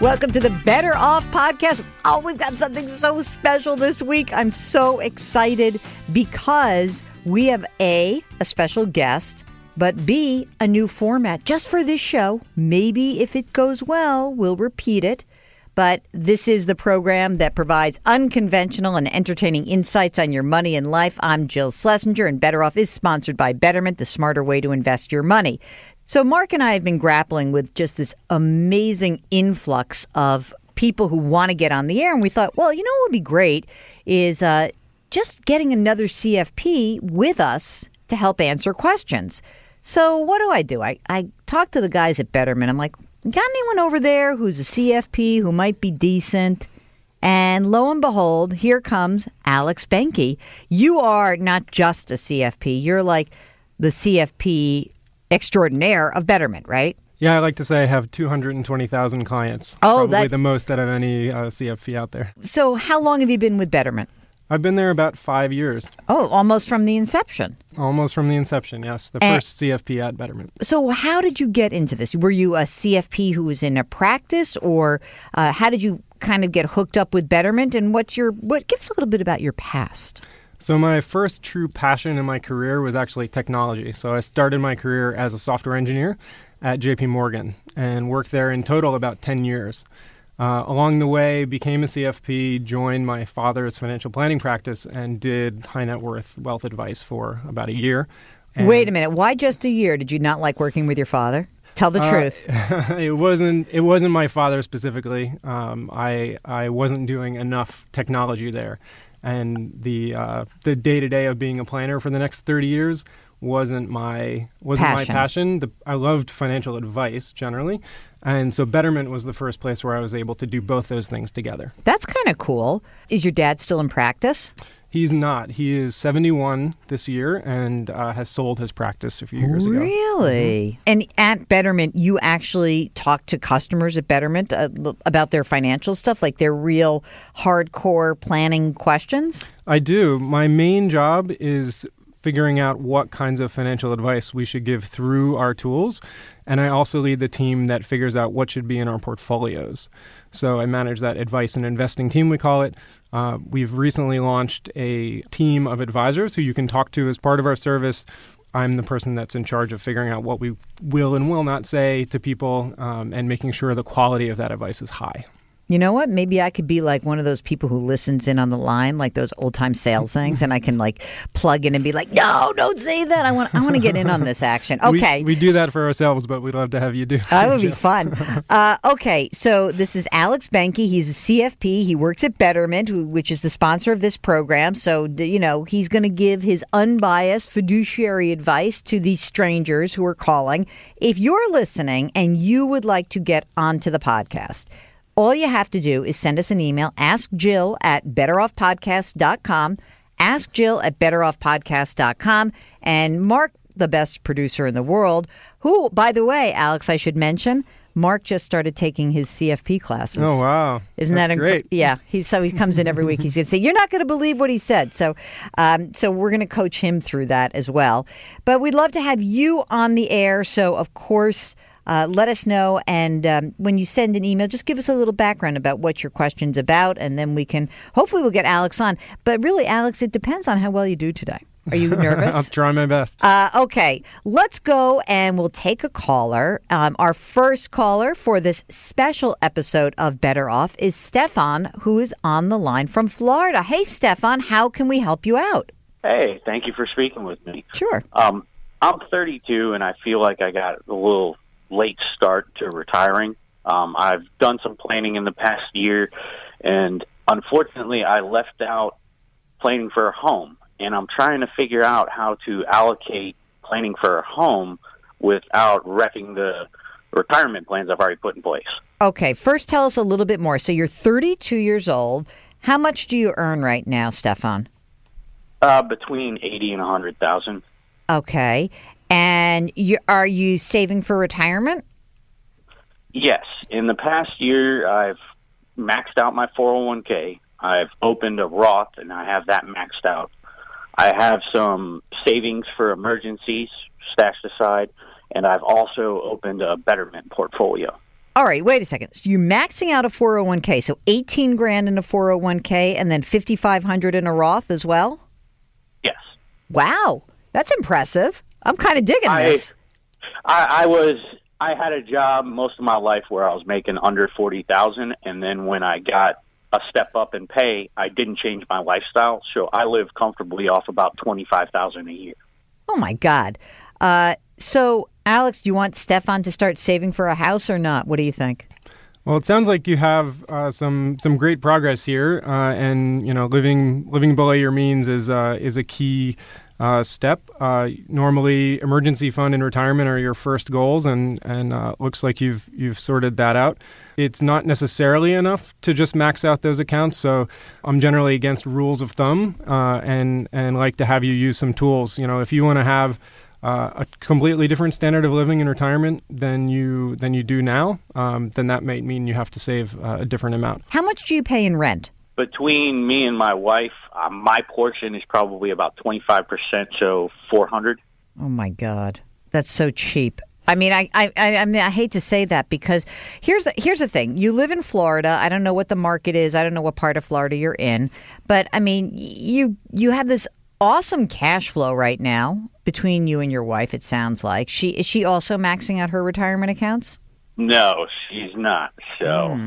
Welcome to the Better Off Podcast. Oh, we've got something so special this week. I'm so excited because we have A, a special guest, but B, a new format just for this show. Maybe if it goes well, we'll repeat it. But this is the program that provides unconventional and entertaining insights on your money and life. I'm Jill Schlesinger, and Better Off is sponsored by Betterment, the smarter way to invest your money. So, Mark and I have been grappling with just this amazing influx of people who want to get on the air. And we thought, well, you know what would be great is uh, just getting another CFP with us to help answer questions. So, what do I do? I, I talk to the guys at Betterment. I'm like, got anyone over there who's a CFP who might be decent? And lo and behold, here comes Alex Benke. You are not just a CFP, you're like the CFP extraordinaire of Betterment, right? Yeah, I like to say I have 220,000 clients. Oh, Probably that's- the most out of any uh, CFP out there. So, how long have you been with Betterment? I've been there about five years, Oh, almost from the inception. almost from the inception, yes. The Eh. first CFP at Betterment. So, how did you get into this? Were you a CFP who was in a practice, or uh, how did you kind of get hooked up with Betterment? And what's your what? Give us a little bit about your past. So, my first true passion in my career was actually technology. So, I started my career as a software engineer at JP Morgan and worked there in total about 10 years. Uh, along the way, became a CFP, joined my father's financial planning practice, and did high net worth wealth advice for about a year. And- Wait a minute. Why just a year? Did you not like working with your father? Tell the Uh, truth. it wasn't. It wasn't my father specifically. Um, I I wasn't doing enough technology there, and the uh, the day to day of being a planner for the next thirty years wasn't my wasn't Passion. my passion. The, I loved financial advice generally, and so Betterment was the first place where I was able to do both those things together. That's kind of cool. Is your dad still in practice? He's not. He is seventy one this year and uh, has sold his practice a few years ago. Really? And at Betterment, you actually talk to customers at Betterment uh, about their financial stuff, like their real hardcore planning questions? I do. My main job is figuring out what kinds of financial advice we should give through our tools. And I also lead the team that figures out what should be in our portfolios. So I manage that advice and investing team, we call it. Uh, we've recently launched a team of advisors who you can talk to as part of our service. I'm the person that's in charge of figuring out what we will and will not say to people um, and making sure the quality of that advice is high. You know what? Maybe I could be like one of those people who listens in on the line, like those old time sales things, and I can like plug in and be like, "No, don't say that. I want, I want to get in on this action." Okay, We, do that for ourselves, but we'd love to have you do. That would be fun. Uh, okay, so this is Alex Benke. He's a CFP. He works at Betterment, which is the sponsor of this program. So, you know, he's going to give his unbiased fiduciary advice to these strangers who are calling. If you're listening and you would like to get onto the podcast, all you have to do is send us an email, ask Jill at betteroffpodcast.com, ask Jill at betteroffpodcast.com, and Mark, the best producer in the world, who, by the way, Alex, I should mention, Mark just started taking his CFP classes. Oh wow! Isn't That's that incre- great? Yeah, he's so he comes in every week. He's going to say, "You're not going to believe what he said." So, um, so we're going to coach him through that as well. But we'd love to have you on the air. So, of course, uh, let us know. And um, when you send an email, just give us a little background about what your question's about, and then we can hopefully we'll get Alex on. But really, Alex, it depends on how well you do today. Are you nervous? I'll try my best. Uh, okay, let's go and we'll take a caller. Um, our first caller for this special episode of Better Off is Stefan, who is on the line from Florida. Hey, Stefan, how can we help you out? Hey, thank you for speaking with me. Sure. Um, I'm 32 and I feel like I got a little late start to retiring. Um, I've done some planning in the past year, and unfortunately, I left out planning for a home. And I'm trying to figure out how to allocate planning for a home without wrecking the retirement plans I've already put in place. Okay, first tell us a little bit more. So you're 32 years old. How much do you earn right now, Stefan? Uh, between 80 and 100,000. Okay. And you, are you saving for retirement? Yes. In the past year, I've maxed out my 401k. I've opened a Roth, and I have that maxed out. I have some savings for emergencies stashed aside, and I've also opened a Betterment portfolio. All right, wait a second. So you're maxing out a 401k, so 18 grand in a 401k and then 5500 in a Roth as well? Yes. Wow. That's impressive. I'm kind of digging I- this. I, I was I had a job most of my life where I was making under forty thousand, and then when I got a step up in pay, I didn't change my lifestyle, so I live comfortably off about twenty five thousand a year. Oh my god. Uh, so Alex, do you want Stefan to start saving for a house or not? What do you think? Well, it sounds like you have uh, some some great progress here, uh, and you know, living living below your means is uh, is a key uh, step. Uh, normally, emergency fund and retirement are your first goals, and and uh, looks like you've you've sorted that out. It's not necessarily enough to just max out those accounts. So, I'm generally against rules of thumb, uh, and and like to have you use some tools. You know, if you want to have uh, a completely different standard of living in retirement than you than you do now, um, then that might mean you have to save uh, a different amount. How much do you pay in rent? Between me and my wife, uh, my portion is probably about twenty five percent, so four hundred. Oh my god, that's so cheap. I mean, I, I, I, mean, I hate to say that because here's the here's the thing. You live in Florida. I don't know what the market is. I don't know what part of Florida you're in, but I mean, you you have this awesome cash flow right now between you and your wife. It sounds like she is she also maxing out her retirement accounts. No, she's not. So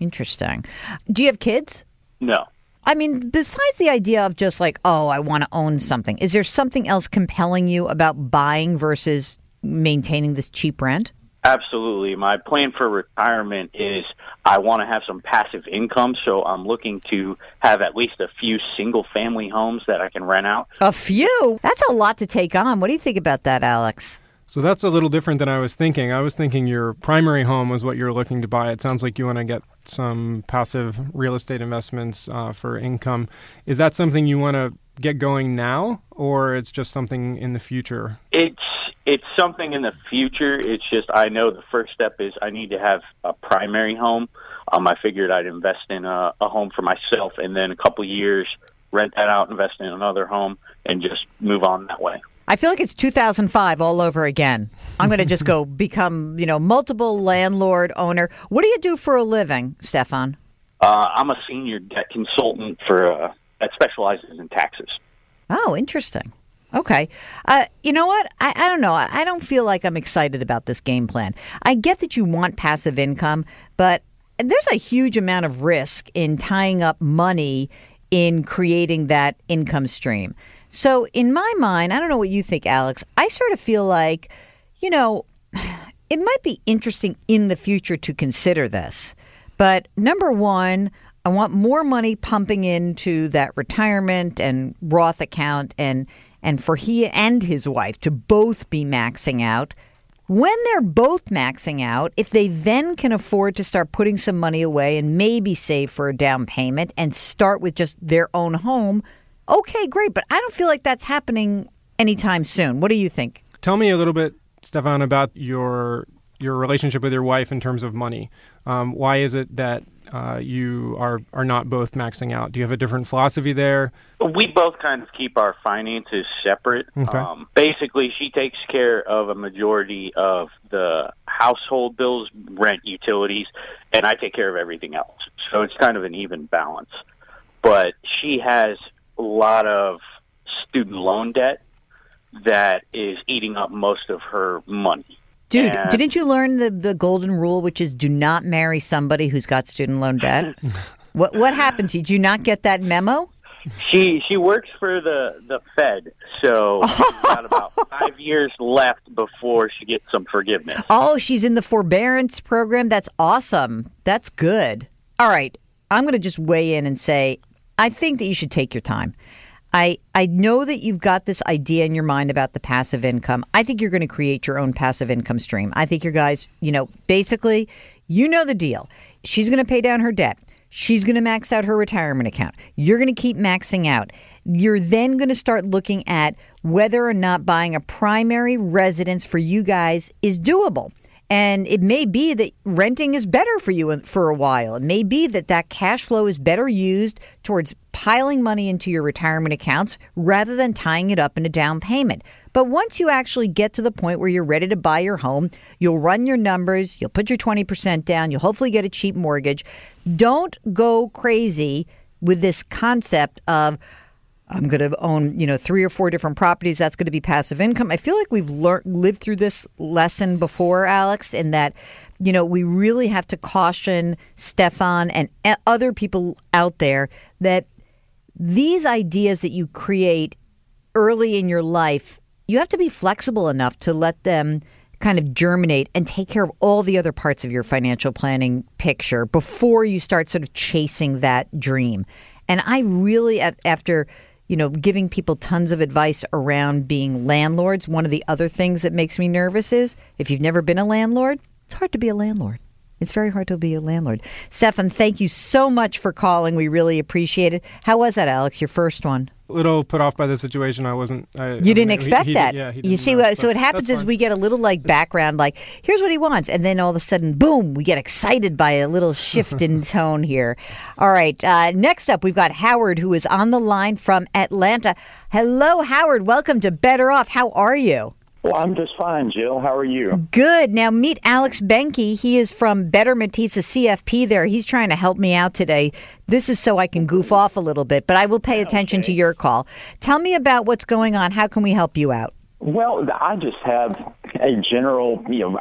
Interesting. Do you have kids? No. I mean, besides the idea of just like, oh, I want to own something, is there something else compelling you about buying versus maintaining this cheap rent? Absolutely. My plan for retirement is I want to have some passive income, so I'm looking to have at least a few single family homes that I can rent out. A few? That's a lot to take on. What do you think about that, Alex? So that's a little different than I was thinking. I was thinking your primary home was what you're looking to buy. It sounds like you want to get some passive real estate investments uh, for income. Is that something you want to get going now, or it's just something in the future? It's it's something in the future. It's just I know the first step is I need to have a primary home. Um, I figured I'd invest in a, a home for myself, and then a couple years rent that out, invest in another home, and just move on that way. I feel like it's 2005 all over again. I'm going to just go become, you know, multiple landlord owner. What do you do for a living, Stefan? Uh, I'm a senior debt consultant for uh, that specializes in taxes. Oh, interesting. Okay. Uh, you know what? I, I don't know. I, I don't feel like I'm excited about this game plan. I get that you want passive income, but there's a huge amount of risk in tying up money in creating that income stream. So, in my mind, I don't know what you think, Alex. I sort of feel like, you know, it might be interesting in the future to consider this. But number one, I want more money pumping into that retirement and Roth account and and for he and his wife to both be maxing out. When they're both maxing out, if they then can afford to start putting some money away and maybe save for a down payment and start with just their own home, okay, great. But I don't feel like that's happening anytime soon. What do you think? Tell me a little bit, Stefan, about your your relationship with your wife in terms of money. Um, why is it that uh, you are are not both maxing out? Do you have a different philosophy there? We both kind of keep our finances separate. Okay. Um, basically, she takes care of a majority of the household bills, rent, utilities, and I take care of everything else. So it's kind of an even balance. But she has a lot of student loan debt that is eating up most of her money. Dude, And- didn't you learn the, the golden rule, which is do not marry somebody who's got student loan debt? what what happened to you? Did you not get that memo? She she works for the the Fed, so she's got about five years left before she gets some forgiveness. Oh, she's in the forbearance program. That's awesome. That's good. All right. I'm going to just weigh in and say I think that you should take your time. I I know that you've got this idea in your mind about the passive income. I think you're going to create your own passive income stream. I think your guys, you know, basically, you know the deal. She's going to pay down her debt. She's going to max out her retirement account. You're going to keep maxing out. You're then going to start looking at whether or not buying a primary residence for you guys is doable. And it may be that renting is better for you for a while. It may be that that cash flow is better used towards piling money into your retirement accounts rather than tying it up in a down payment. But once you actually get to the point where you're ready to buy your home, you'll run your numbers, you'll put your 20% down, you'll hopefully get a cheap mortgage. Don't go crazy with this concept of, I'm going to own, you know, three or four different properties. That's going to be passive income. I feel like we've lived through this lesson before, Alex, in that, you know, we really have to caution Stefan and other people out there that these ideas that you create early in your life, you have to be flexible enough to let them kind of germinate and take care of all the other parts of your financial planning picture before you start sort of chasing that dream. And I really, after you know, giving people tons of advice around being landlords. One of the other things that makes me nervous is if you've never been a landlord, it's hard to be a landlord. It's very hard to be a landlord. Stefan, thank you so much for calling. We really appreciate it. How was that, Alex, your first one? Little put off by the situation. I wasn't. I, you didn't expect he, he that. Yeah, you see, know, so what happens is we get a little like background, like here's what he wants, and then all of a sudden, boom, we get excited by a little shift in tone here. All right, uh, next up, we've got Howard, who is on the line from Atlanta. Hello, Howard. Welcome to Better Off. How are you? Well, I'm just fine, Jill. How are you? Good. Now meet Alex Benke. He is from Betterment. He's a CFP there. He's trying to help me out today. This is so I can goof off a little bit, but I will pay attention okay. to your call. Tell me about what's going on. How can we help you out? Well, I just have a general, you know,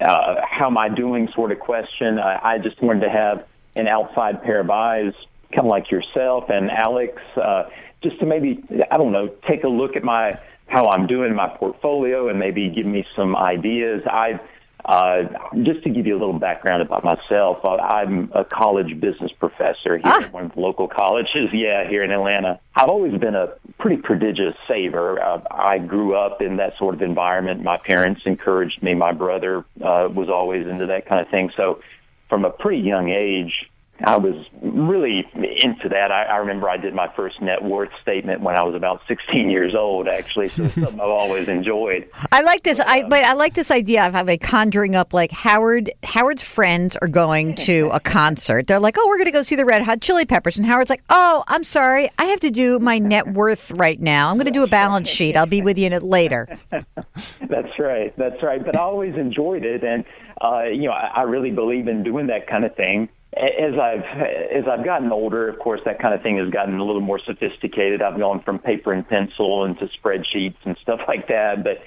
uh, how am I doing sort of question. I, I just wanted to have an outside pair of eyes, kind of like yourself and Alex, uh, just to maybe, I don't know, take a look at my how I'm doing in my portfolio and maybe give me some ideas. I uh, just to give you a little background about myself, uh, I'm a college business professor here ah. at one of the local colleges. Yeah, here in Atlanta. I've always been a pretty prodigious saver. Uh, I grew up in that sort of environment. My parents encouraged me. My brother uh, was always into that kind of thing. So, from a pretty young age, I was really into that. I, I remember I did my first net worth statement when I was about 16 years old. Actually, so it's something I've always enjoyed. I like this. I but I like this idea of like conjuring up like Howard. Howard's friends are going to a concert. They're like, "Oh, we're going to go see the Red Hot Chili Peppers," and Howard's like, "Oh, I'm sorry, I have to do my net worth right now. I'm going to do a balance sheet. I'll be with you in it later." That's right. That's right. But I always enjoyed it, and uh, you know, I, I really believe in doing that kind of thing as I've as I've gotten older, of course, that kind of thing has gotten a little more sophisticated. I've gone from paper and pencil into spreadsheets and stuff like that. But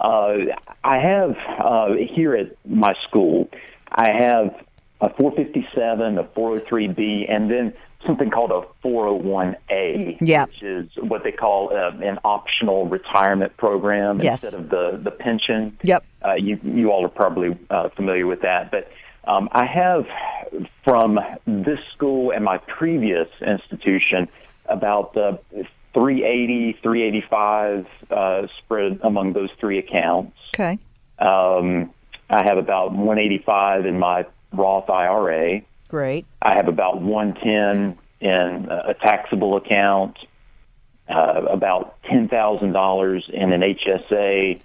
uh, I have uh, here at my school, I have a 457, a 403b, and then something called a 401a, yeah. which is what they call uh, an optional retirement program yes. instead of the the pension. Yep. Uh, you you all are probably uh, familiar with that, but um, I have from this school and my previous institution about uh, 380, 385 uh, spread among those three accounts. Okay. Um, I have about 185 in my Roth IRA. Great. I have about 110 in a taxable account, uh, about $10,000 in an HSA,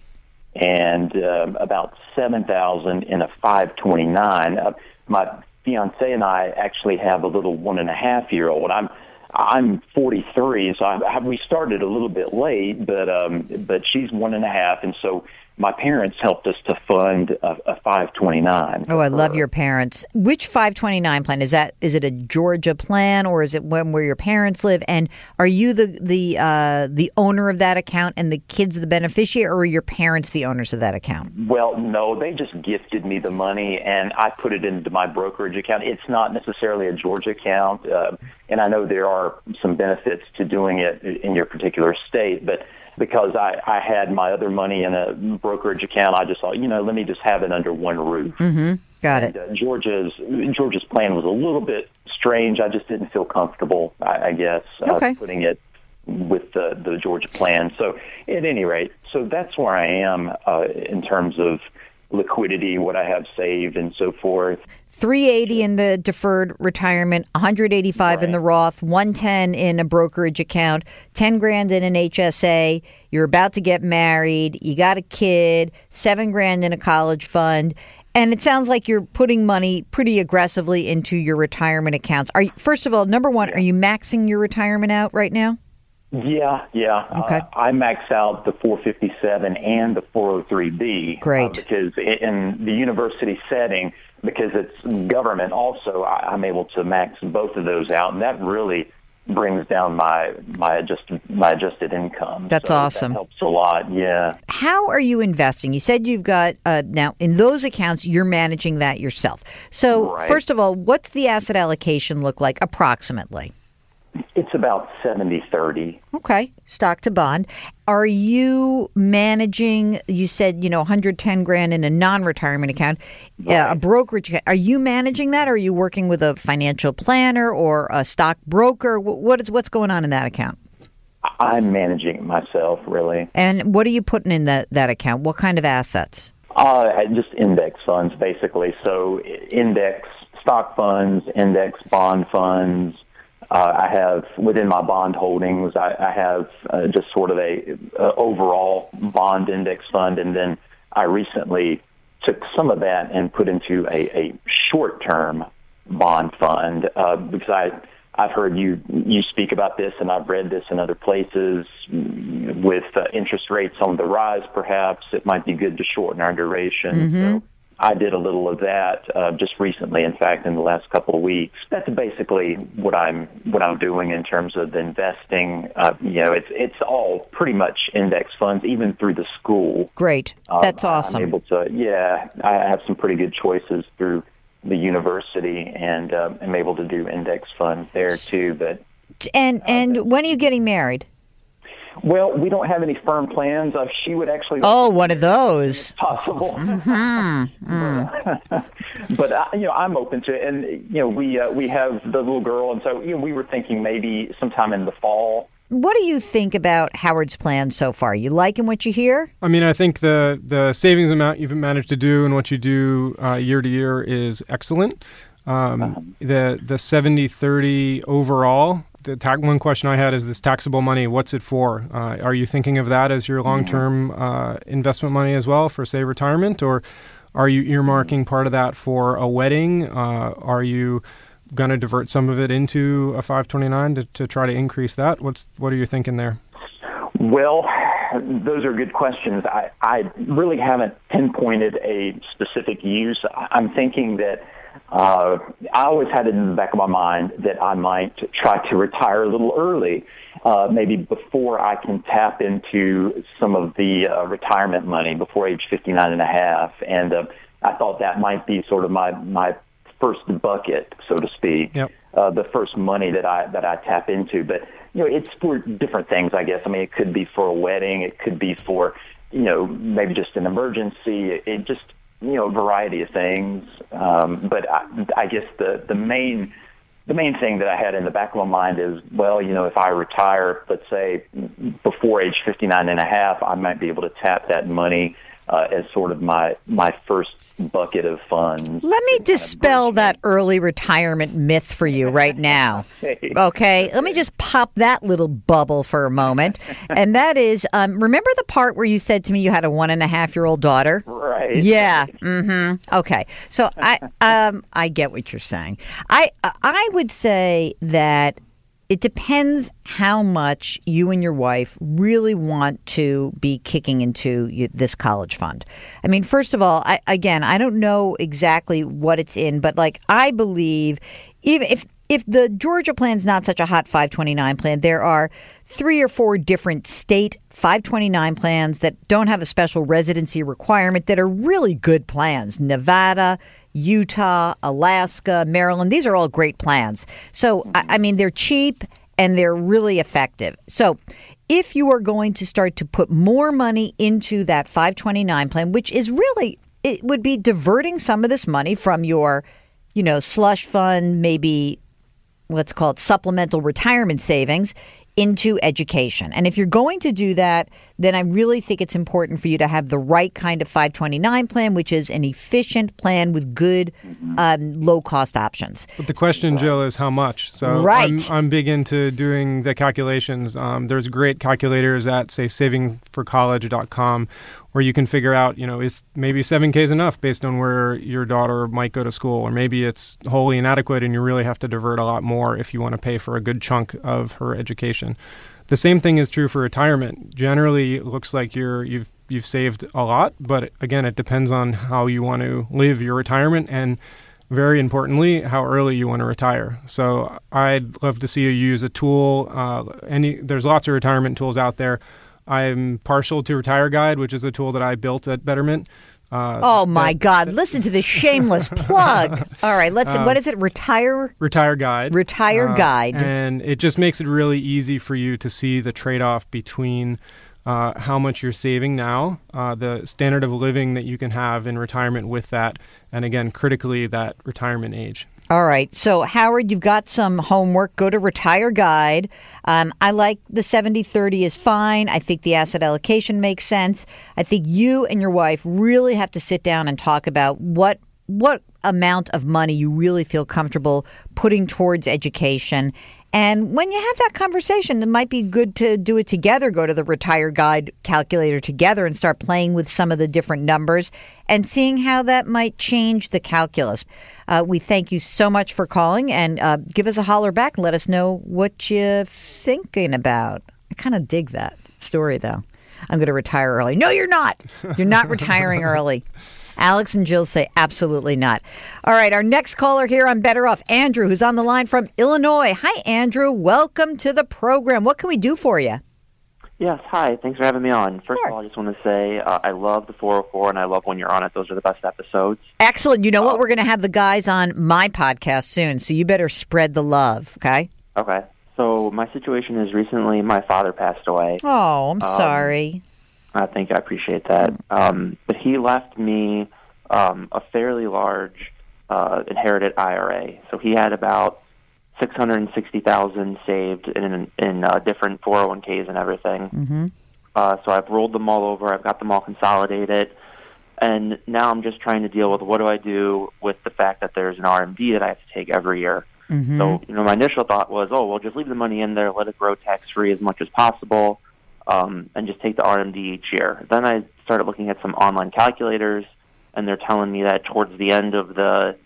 and uh, about seven thousand in a five twenty nine. Uh, my fiance and I actually have a little one and a half year old. I'm I'm 43, so I, we started a little bit late, but um, but she's one and a half, and so my parents helped us to fund a, a 529. Oh, I love your parents. Which 529 plan is that? Is it a Georgia plan or is it one where your parents live? And are you the the uh, the owner of that account and the kids the beneficiary, or are your parents the owners of that account? Well, no, they just gifted me the money and I put it into my brokerage account. It's not necessarily a Georgia account, uh, and I know there are some benefits to doing it in your particular state, but because I, I had my other money in a brokerage account. I just thought, you know, let me just have it under one roof. Mm-hmm. Got it. And, uh, Georgia's Georgia's plan was a little bit strange. I just didn't feel comfortable. I, I guess uh, okay. putting it with the the Georgia plan. So at any rate, so that's where I am uh, in terms of liquidity, what I have saved, and so forth. 380 in the deferred retirement, 185 in the Roth, 110 in a brokerage account, 10 grand in an HSA. You're about to get married, you got a kid, 7 grand in a college fund. And it sounds like you're putting money pretty aggressively into your retirement accounts. Are you, first of all, number 1, are you maxing your retirement out right now? Yeah, yeah. Okay. Uh, I max out the 457 and the 403B. Great. Uh, because in the university setting, because it's government also, I, I'm able to max both of those out, and that really brings down my my adjusted my adjusted income. That's So awesome. That helps a lot. Yeah. How are you investing? You said you've got uh, now in those accounts you're managing that yourself. So Right. first of all, what's the asset allocation look like approximately? It's about 70-30. Okay, stock to bond. Are you managing? You said you know 110 grand in a non-retirement account, uh, a brokerage account. Are you managing that? Or are you working with a financial planner or a stock broker? What is what's going on in that account? I'm managing it myself, really. And what are you putting in that that account? What kind of assets? Uh, just index funds, basically. So index stock funds, index bond funds. Uh, I have within my bond holdings, I, I have uh, just sort of a, overall bond index fund, and then I recently took some of that and put into a, a short-term bond fund uh, because I I've heard you you speak about this, and I've read this in other places. With uh, interest rates on the rise, perhaps it might be good to shorten our duration. So I did a little of that uh, just recently. In fact, in the last couple of weeks, that's basically what I'm what I'm doing in terms of investing. Uh, you know, it's it's all pretty much index funds, even through the school. Great, Um, that's I'm awesome. able to, yeah, I have some pretty good choices through the university, and um, I'm able to do index funds there too. But And and when are you getting married? Well, we don't have any firm plans. Uh, she would actually Oh, one of those. possible. Mm-hmm. but uh, you know, I'm open to it, and you know, we uh, we have the little girl, and so you know, we were thinking maybe sometime in the fall. What do you think about Howard's plan so far? You liking what you hear? I mean, I think the the savings amount you've managed to do and what you do uh, year to year is excellent. Um, The the 70-30 overall. The ta- one question I had is this taxable money. What's it for? Uh, are you thinking of that as your long term uh, investment money as well for say retirement, or are you earmarking part of that for a wedding? Uh, are you going to divert some of it into a 529 to, to try to increase that? What's what are you thinking there? Well, those are good questions. I, I really haven't pinpointed a specific use. I'm thinking that uh, I always had it in the back of my mind that I might try to retire a little early, uh, maybe before I can tap into some of the uh, retirement money before age 59 and a half. And uh, I thought that might be sort of my, my first bucket, so to speak Yep. uh, the first money that I that I tap into. But you know, it's for different things. I guess. I mean, it could be for a wedding. It could be for you know maybe just an emergency. It, it just you know a variety of things. Um, but I, I guess the the main the main thing that I had in the back of my mind is, well, you know, if I retire, let's say before age 59 and a half, I might be able to tap that money uh, as sort of my my first bucket of funds. Let me dispel that early retirement myth for you right now. Okay, let me just pop that little bubble for a moment. And that is, um, remember the part where you said to me you had a one and a half year old daughter? Right. Yeah. Mm-hmm. Okay. So I um I get what you're saying. I I would say that it depends how much you and your wife really want to be kicking into this college fund. I mean, first of all, I, again, I don't know exactly what it's in, but like I believe, even if if the Georgia plan's not such a hot 529 plan, there are three or four different state 529 plans that don't have a special residency requirement that are really good plans. Nevada, Utah, Alaska, Maryland, these are all great plans. So, I, I mean, they're cheap and they're really effective. So, if you are going to start to put more money into that 529 plan, which is really, it would be diverting some of this money from your, you know, slush fund, maybe let's call it supplemental retirement savings into education. And if you're going to do that, then I really think it's important for you to have the right kind of 529 plan, which is an efficient plan with good um, low cost options. But the question, Jill, is how much. So Right. I'm, I'm big into doing the calculations. Um, there's great calculators at say savingforcollege.com where you can figure out, you know, is maybe 7K is enough based on where your daughter might go to school, or maybe it's wholly inadequate and you really have to divert a lot more if you want to pay for a good chunk of her education. The same thing is true for retirement. Generally, it looks like you're you've you've saved a lot, but again, it depends on how you want to live your retirement and very importantly, how early you want to retire. So I'd love to see you use a tool. Uh, any there's lots of retirement tools out there. I'm partial to Retire Guide, which is a tool that I built at Betterment. Uh, Oh my God! Listen to this shameless plug. All right, let's. what is it? Retire. Retire Guide. Retire Uh, Guide. And it just makes it really easy for you to see the trade off between uh, how much you're saving now, uh, the standard of living that you can have in retirement with that, and again, critically, that retirement age. All right. So, Howard, you've got some homework. Go to Retire Guide. Um, I like the 70 30 is fine. I think the asset allocation makes sense. I think you and your wife really have to sit down and talk about what what amount of money you really feel comfortable putting towards education. And when you have that conversation, it might be good to do it together. Go to the Retire Guide calculator together and start playing with some of the different numbers and seeing how that might change the calculus. Uh, we thank you so much for calling and uh, give us a holler back and let us know what you're thinking about. I kind of dig that story, though. I'm going to retire early. No, you're not. You're not retiring early. Alex and Jill say absolutely not. All right, our next caller here on Better Off, Andrew, who's on the line from Illinois. Hi, Andrew. Welcome to the program. What can we do for you? Yes, hi. Thanks for having me on. First Sure. of all, I just want to say uh, I love the 404 and I love when you're on it. Those are the best episodes. Excellent. You know what? We're going to have the guys on my podcast soon, so you better spread the love, okay? Okay. So my situation is recently my father passed away. Oh, I'm sorry. I think I appreciate that. Um, but he left me um, a fairly large uh, inherited IRA. So he had about six hundred and sixty thousand saved in in uh, different four hundred one ks and everything. Mm-hmm. Uh, so I've rolled them all over. I've got them all consolidated, and now I'm just trying to deal with what do I do with the fact that there's an RMD that I have to take every year. Mm-hmm. So you know, my initial thought was, oh, well, just leave the money in there, let it grow tax free as much as possible, um, and just take the RMD each year. Then I started looking at some online calculators, and they're telling me that towards the end of the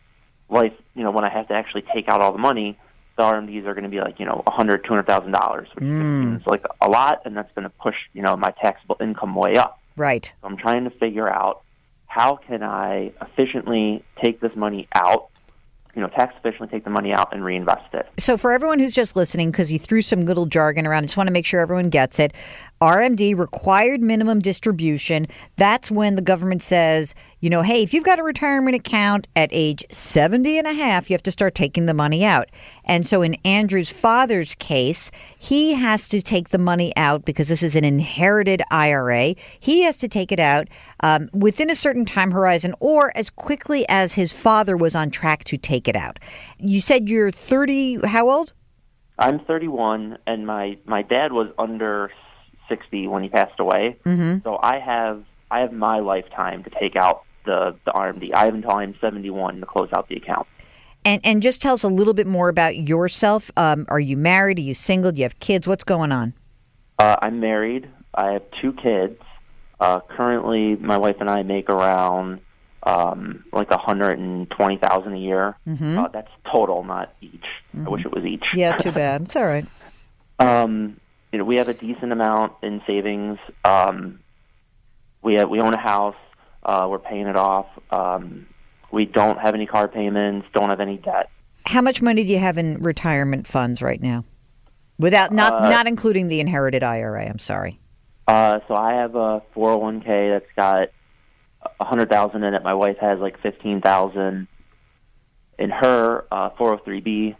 life, you know, when I have to actually take out all the money, the RMDs are going to be like you know a hundred, two hundred thousand dollars, which seems like a lot, and that's going to push you know my taxable income way up. Right. So I'm trying to figure out how can I efficiently take this money out, you know, tax efficiently take the money out and reinvest it. So, for everyone who's just listening, because you threw some little jargon around, I just want to make sure everyone gets it. RMD, required minimum distribution, that's when the government says, you know, hey, if you've got a retirement account at age 70 and a half, you have to start taking the money out. And so, in Andrew's father's case, he has to take the money out because this is an inherited IRA. He has to take it out um, within a certain time horizon or as quickly as his father was on track to take it out. You said you're 30, how old? I'm 31, and my my dad was under 60 when he passed away. Mm-hmm. So I have I have my lifetime to take out the the RMD. I have until I'm 71 to close out the account. And and just tell us a little bit more about yourself. Um, are you married? Are you single? Do you have kids? What's going on? Uh, I'm married. I have two kids. Uh, currently, my wife and I make around um, like a hundred and twenty thousand a year. Uh, that's total, not each. I wish it was each. Yeah, too bad. It's all right. Um, you know, we have a decent amount in savings. Um, we have, we own a house. Uh, we're paying it off. Um, we don't have any car payments. Don't have any debt. How much money do you have in retirement funds right now? Without not Uh, not including the inherited IRA. I'm sorry. Uh, so I have a 401k that's got a hundred thousand in it. My wife has like fifteen thousand in her uh, 403b.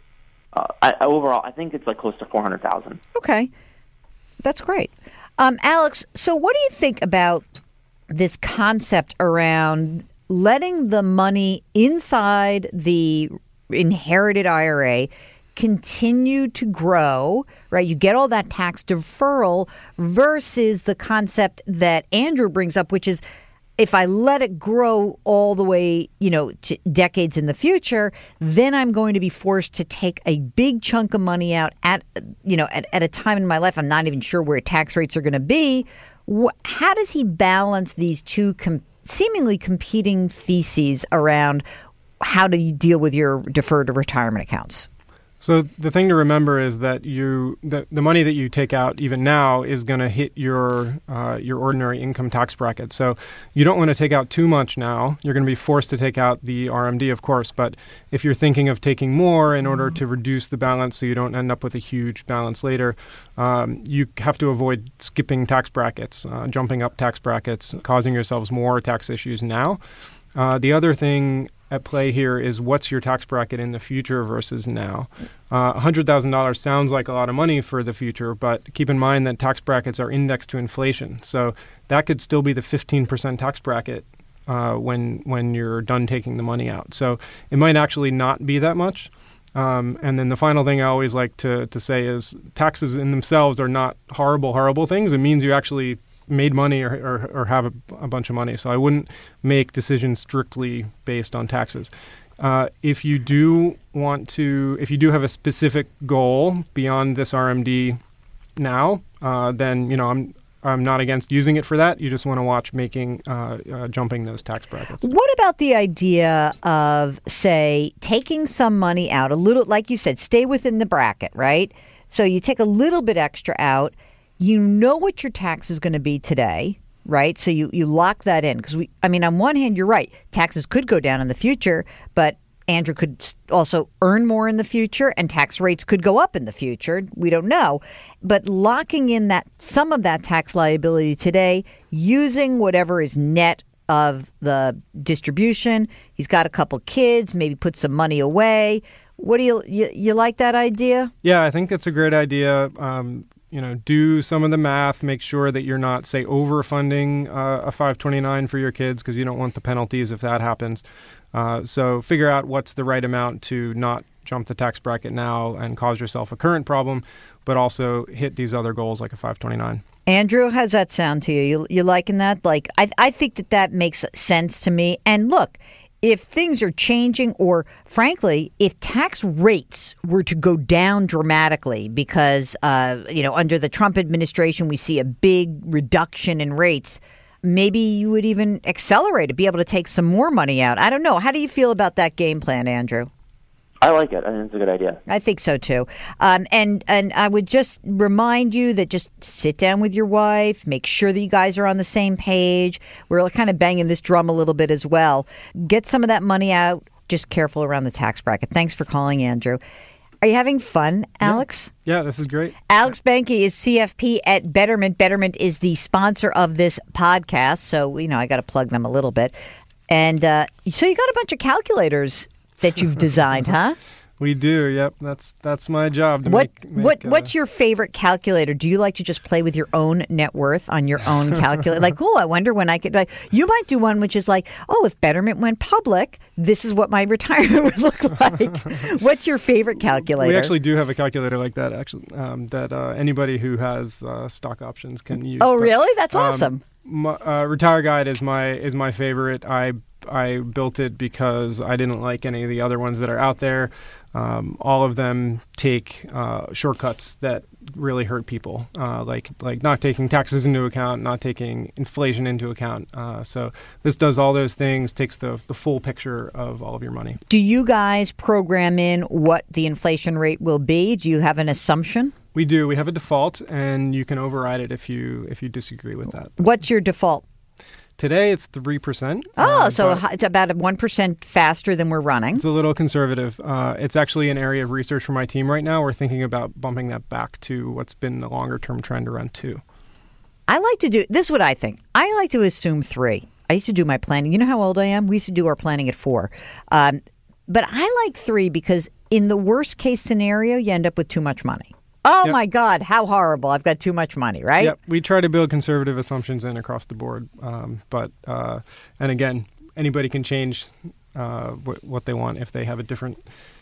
Uh, I, overall, I think it's like close to four hundred thousand. Okay, that's great. Um, Alex, so what do you think about this concept around letting the money inside the inherited IRA continue to grow, right? You get all that tax deferral versus the concept that Andrew brings up, which is if I let it grow all the way, you know, to decades in the future, then I'm going to be forced to take a big chunk of money out at, you know, at, at a time in my life I'm not even sure where tax rates are going to be. How does he balance these two com- seemingly competing theses around how do you deal with your deferred retirement accounts? So the thing to remember is that you the, the money that you take out even now is going to hit your uh, your ordinary income tax bracket. So you don't want to take out too much now. You're going to be forced to take out the RMD, of course. But if you're thinking of taking more in order to reduce the balance, so you don't end up with a huge balance later, um, you have to avoid skipping tax brackets, uh, jumping up tax brackets, causing yourselves more tax issues now. Uh, the other thing at play here is what's your tax bracket in the future versus now. Uh, $100,000 sounds like a lot of money for the future, but keep in mind that tax brackets are indexed to inflation. So that could still be the 15% tax bracket uh, when when you're done taking the money out. So it might actually not be that much. Um, and then the final thing I always like to, to say is taxes in themselves are not horrible, horrible things. It means you actually made money or, or, or have a, a, bunch of money. So I wouldn't make decisions strictly based on taxes. Uh, if you do want to, if you do have a specific goal beyond this RMD now, uh, then you know I'm I'm not against using it for that. You just want to watch making uh, uh, jumping those tax brackets. What about the idea of say taking some money out a little, like you said, stay within the bracket, right? So you take a little bit extra out you know what your tax is going to be today, right? So you, you lock that in because we, I mean, on one hand, you're right. Taxes could go down in the future, but Andrew could also earn more in the future and tax rates could go up in the future. We don't know. But locking in that some of that tax liability today using whatever is net of the distribution. He's got a couple kids, maybe put some money away. What do you, you, you like that idea? Yeah, I think that's a great idea. Um, you know, do some of the math, make sure that you're not, say, overfunding uh, a 529 for your kids because you don't want the penalties if that happens. Uh, so figure out what's the right amount to not jump the tax bracket now and cause yourself a current problem, but also hit these other goals like a 529. Andrew, how's that sound to you? You you liking that? Like, I I think that that makes sense to me. And look, if things are changing, or frankly, if tax rates were to go down dramatically, because uh, you know under the Trump administration we see a big reduction in rates, maybe you would even accelerate to be able to take some more money out. I don't know. How do you feel about that game plan, Andrew? I like it. I think it's a good idea. I think so too. Um, and and I would just remind you that just sit down with your wife, make sure that you guys are on the same page. We're kind of banging this drum a little bit as well. Get some of that money out. Just careful around the tax bracket. Thanks for calling, Andrew. Are you having fun, Alex? Yeah, yeah this is great. Alex Benke is CFP at Betterment. Betterment is the sponsor of this podcast, so you know I got to plug them a little bit. And uh, so you got a bunch of calculators that you've designed, huh? We do. Yep. That's that's my job. what make, make, what uh, what's your favorite calculator? Do you like to just play with your own net worth on your own calculator? like, oh, I wonder when I could. Like, you might do one which is like, oh, if Betterment went public, this is what my retirement would look like. what's your favorite calculator? We actually do have a calculator like that. Actually, um, that uh, anybody who has uh, stock options can use. Oh, but, really? That's um, awesome. My, uh, Retire Guide is my is my favorite. I I built it because I didn't like any of the other ones that are out there. Um, all of them take uh, shortcuts that really hurt people, uh, like like not taking taxes into account, not taking inflation into account. Uh, so this does all those things, takes the the full picture of all of your money. Do you guys program in what the inflation rate will be? Do you have an assumption? We do. We have a default, and you can override it if you if you disagree with that. What's your default? Today it's three percent. Oh, um, so it's about one percent faster than we're running. It's a little conservative. Uh, it's actually an area of research for my team right now. We're thinking about bumping that back to what's been the longer term trend around two. I like to do this. Is what I think. I like to assume three. I used to do my planning. You know how old I am. We used to do our planning at four, um, but I like three because in the worst case scenario, you end up with too much money. Oh yep. my God, how horrible! I've got too much money, right? Yep. We try to build conservative assumptions in across the board, um, but uh, and again, anybody can change uh, what they want if they have a different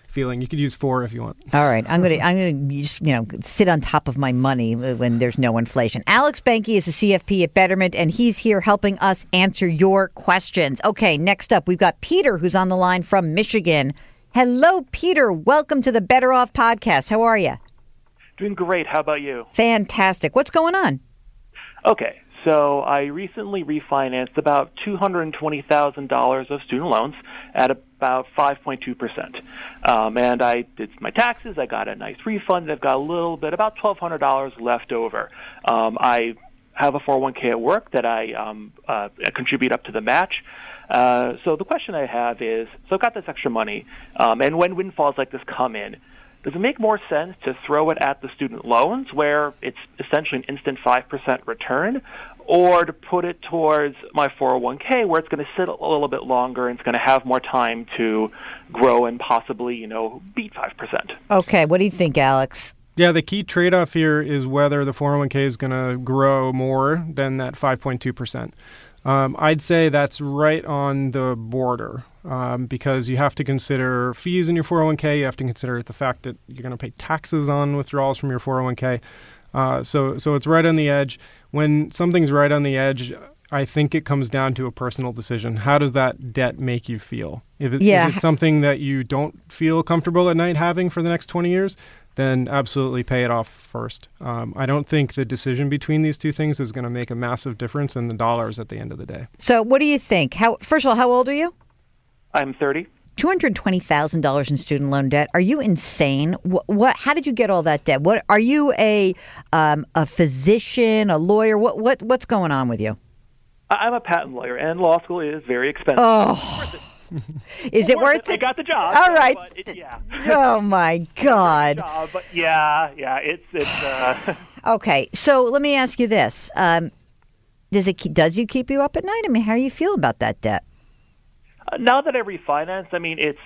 feeling. You could use four if you want. All right, I'm gonna I'm gonna just you know sit on top of my money when there's no inflation. Alex Benke is a CFP at Betterment, and he's here helping us answer your questions. Okay, next up we've got Peter, who's on the line from Michigan. Hello, Peter. Welcome to the Better Off podcast. How are you? Doing great. How about you? Fantastic. What's going on? Okay, so I recently refinanced about $220,000 of student loans at about 5.2%. Um, and I did my taxes. I got a nice refund. I've got a little bit, about $1,200 left over. Um, I have a 401k at work that I um, uh, contribute up to the match. Uh, so the question I have is, so I've got this extra money, um, and when windfalls like this come in, does it make more sense to throw it at the student loans where it's essentially an instant 5% return or to put it towards my 401k where it's going to sit a little bit longer and it's going to have more time to grow and possibly, you know, beat 5%? Okay, what do you think, Alex? Yeah, the key trade off here is whether the 401k is going to grow more than that 5.2%. Um, I'd say that's right on the border um, because you have to consider fees in your 401k. You have to consider the fact that you're going to pay taxes on withdrawals from your 401k. Uh, so, so it's right on the edge. When something's right on the edge, I think it comes down to a personal decision. How does that debt make you feel? If it, Yeah. is it something that you don't feel comfortable at night having for the next 20 years, then absolutely pay it off first. Um, I don't think the decision between these two things is going to make a massive difference in the dollars at the end of the day. So, what do you think? How first of all, how old are you? I'm 30. Two hundred twenty thousand dollars in student loan debt. Are you insane? What, what? How did you get all that debt? What? Are you a um, a physician, a lawyer? What? What? What's going on with you? I- I'm a patent lawyer, and law school is very expensive. Oh, is it worth I it? got the job. All right. it- yeah. Oh my God. job, but yeah, yeah, it's it's. Uh, Okay, so let me ask you this: um, Does it does you keep you up at night? I mean, how do you feel about that debt? Now that I refinanced, I mean, it's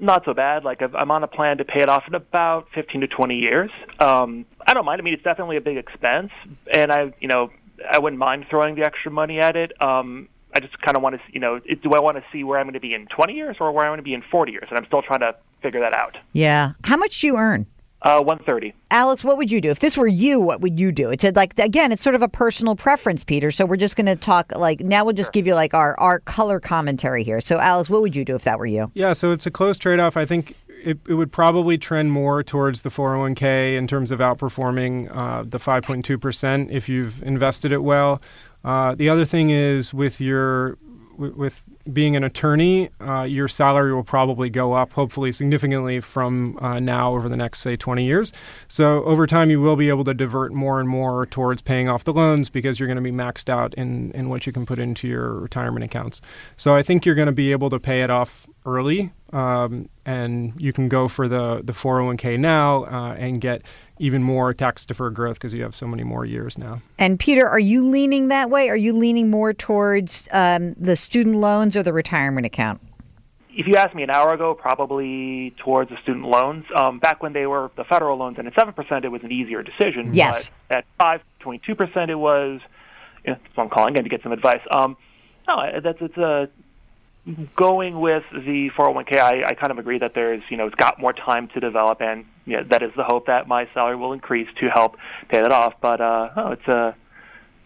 not so bad. Like I've, I'm on a plan to pay it off in about 15 to 20 years. Um, I don't mind. I mean, it's definitely a big expense, and I, you know, I wouldn't mind throwing the extra money at it. Um, I just kind of want to, you know, do I want to see where I'm going to be in 20 years or where I'm going to be in 40 years? And I'm still trying to figure that out. Yeah. How much do you earn? Uh, 130. Alex, what would you do if this were you? What would you do? It's a, like again, it's sort of a personal preference, Peter. So we're just going to talk like now. We'll just give you like our our color commentary here. So, Alex, what would you do if that were you? Yeah, so it's a close trade off. I think it, it would probably trend more towards the 401k in terms of outperforming uh, the 5.2% if you've invested it well. Uh, the other thing is with your with, being an attorney, uh, your salary will probably go up, hopefully significantly from uh, now over the next, say, 20 years. So over time, you will be able to divert more and more towards paying off the loans because you're going to be maxed out in, in what you can put into your retirement accounts. So I think you're going to be able to pay it off early, um, and you can go for the, the 401k now uh, and get even more tax deferred growth because you have so many more years now. And Peter, are you leaning that way? Are you leaning more towards um, the student loans or the retirement account? If you asked me an hour ago, probably towards the student loans. Um, back when they were the federal loans and at 7%, it was an easier decision. Yes. But at 5, 22%, it was, you know, so I'm calling in to get some advice. Um, no, that's, it's a, going with the 401k, I, I kind of agree that there's, you know, it's got more time to develop, and you know, that is the hope that my salary will increase to help pay that off. But uh, oh, it's a,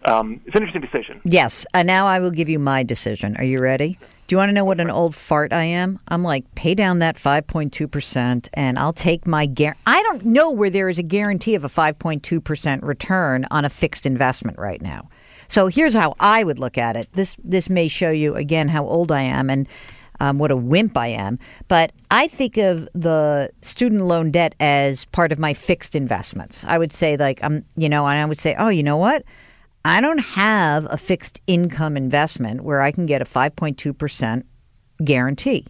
um, it's an interesting decision. Yes. Uh, now I will give you my decision. Are you ready? Do you want to know what an old fart I am? I'm like, pay down that 5.2% and I'll take my guar. I don't know where there is a guarantee of a 5.2% return on a fixed investment right now. So here's how I would look at it. This this may show you again how old I am and um, what a wimp I am. But I think of the student loan debt as part of my fixed investments. I would say like I'm, you know, and I would say, oh, you know what? I don't have a fixed income investment where I can get a 5.2% guarantee.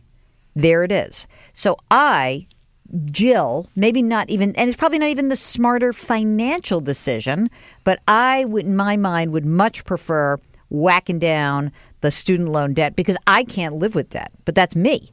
There it is. So I, Jill, maybe not even, and it's probably not even the smarter financial decision, but I would, in my mind, would much prefer whacking down the student loan debt because I can't live with debt. But that's me.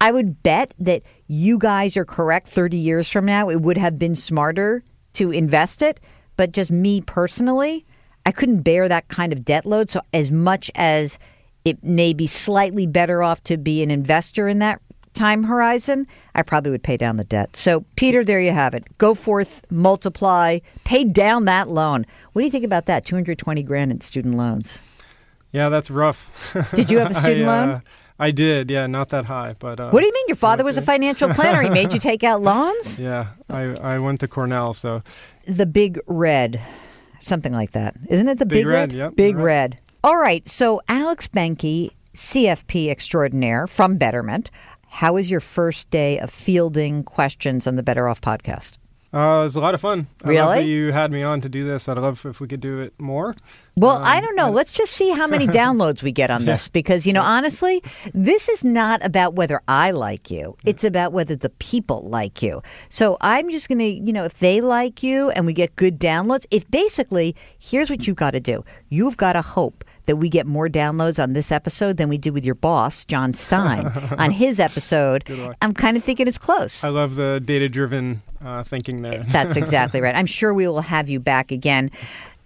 I would bet that you guys are correct 30 years from now. It would have been smarter to invest it. But just me personally, I couldn't bear that kind of debt load. So, as much as it may be slightly better off to be an investor in that time horizon, I probably would pay down the debt. So, Peter, there you have it. Go forth, multiply, pay down that loan. What do you think about that? 220 grand in student loans. Yeah, that's rough. Did you have a student I, uh, loan? I did. Yeah, not that high, but uh, What do you mean? Your father was a financial planner. He made you take out loans? Yeah, I I went to Cornell, so The Big Red, something like that. Isn't it the Big Big, Red, yep, Big right. Red. All right. So, Alex Benke, CFP extraordinaire from Betterment. How was your first day of fielding questions on the Better Off podcast? uh, it was a lot of fun. Really? you had me on to do this. I'd love if we could do it more. Well, Um, I don't know. Let's just see how many downloads we get on this because, you know, honestly, this is not about whether I like you. It's about whether the people like you. So I'm just going to, you know, if they like you and we get good downloads, if basically, here's what you've got to do you've got to hope that we get more downloads on this episode than we did with your boss, Jon Stein, on his episode. I'm kind of thinking it's close. I love the data-driven uh, thinking there. That's exactly right. I'm sure we will have you back again.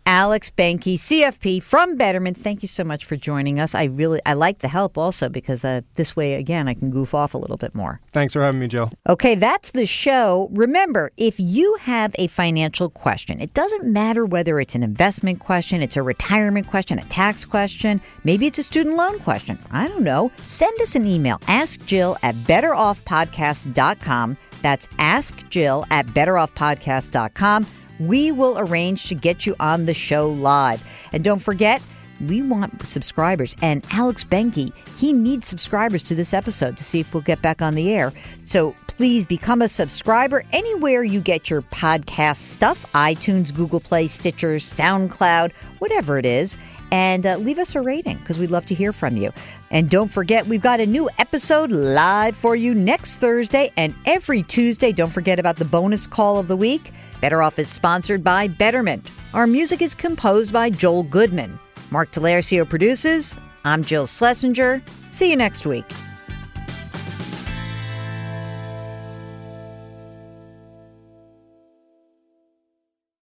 Alex Benke, CFP from Betterment. Thank you so much for joining us. I really I like the help also because uh, this way again I can goof off a little bit more. Thanks for having me, Jill. Okay, that's the show. Remember, if you have a financial question, it doesn't matter whether it's an investment question, it's a retirement question, a tax question, maybe it's a student loan question. I don't know. Send us an email. Ask Jill at betteroffpodcast.com. That's Ask Jill at betteroffpodcast.com. We will arrange to get you on the show live. And don't forget, we want subscribers. And Alex Benke, he needs subscribers to this episode to see if we'll get back on the air. So please become a subscriber anywhere you get your podcast stuff iTunes, Google Play, Stitcher, SoundCloud, whatever it is. And uh, leave us a rating because we'd love to hear from you. And don't forget, we've got a new episode live for you next Thursday and every Tuesday. Don't forget about the bonus call of the week. Better Off is sponsored by Betterment. Our music is composed by Joel Goodman. Mark Talercio produces. I'm Jill Schlesinger. See you next week.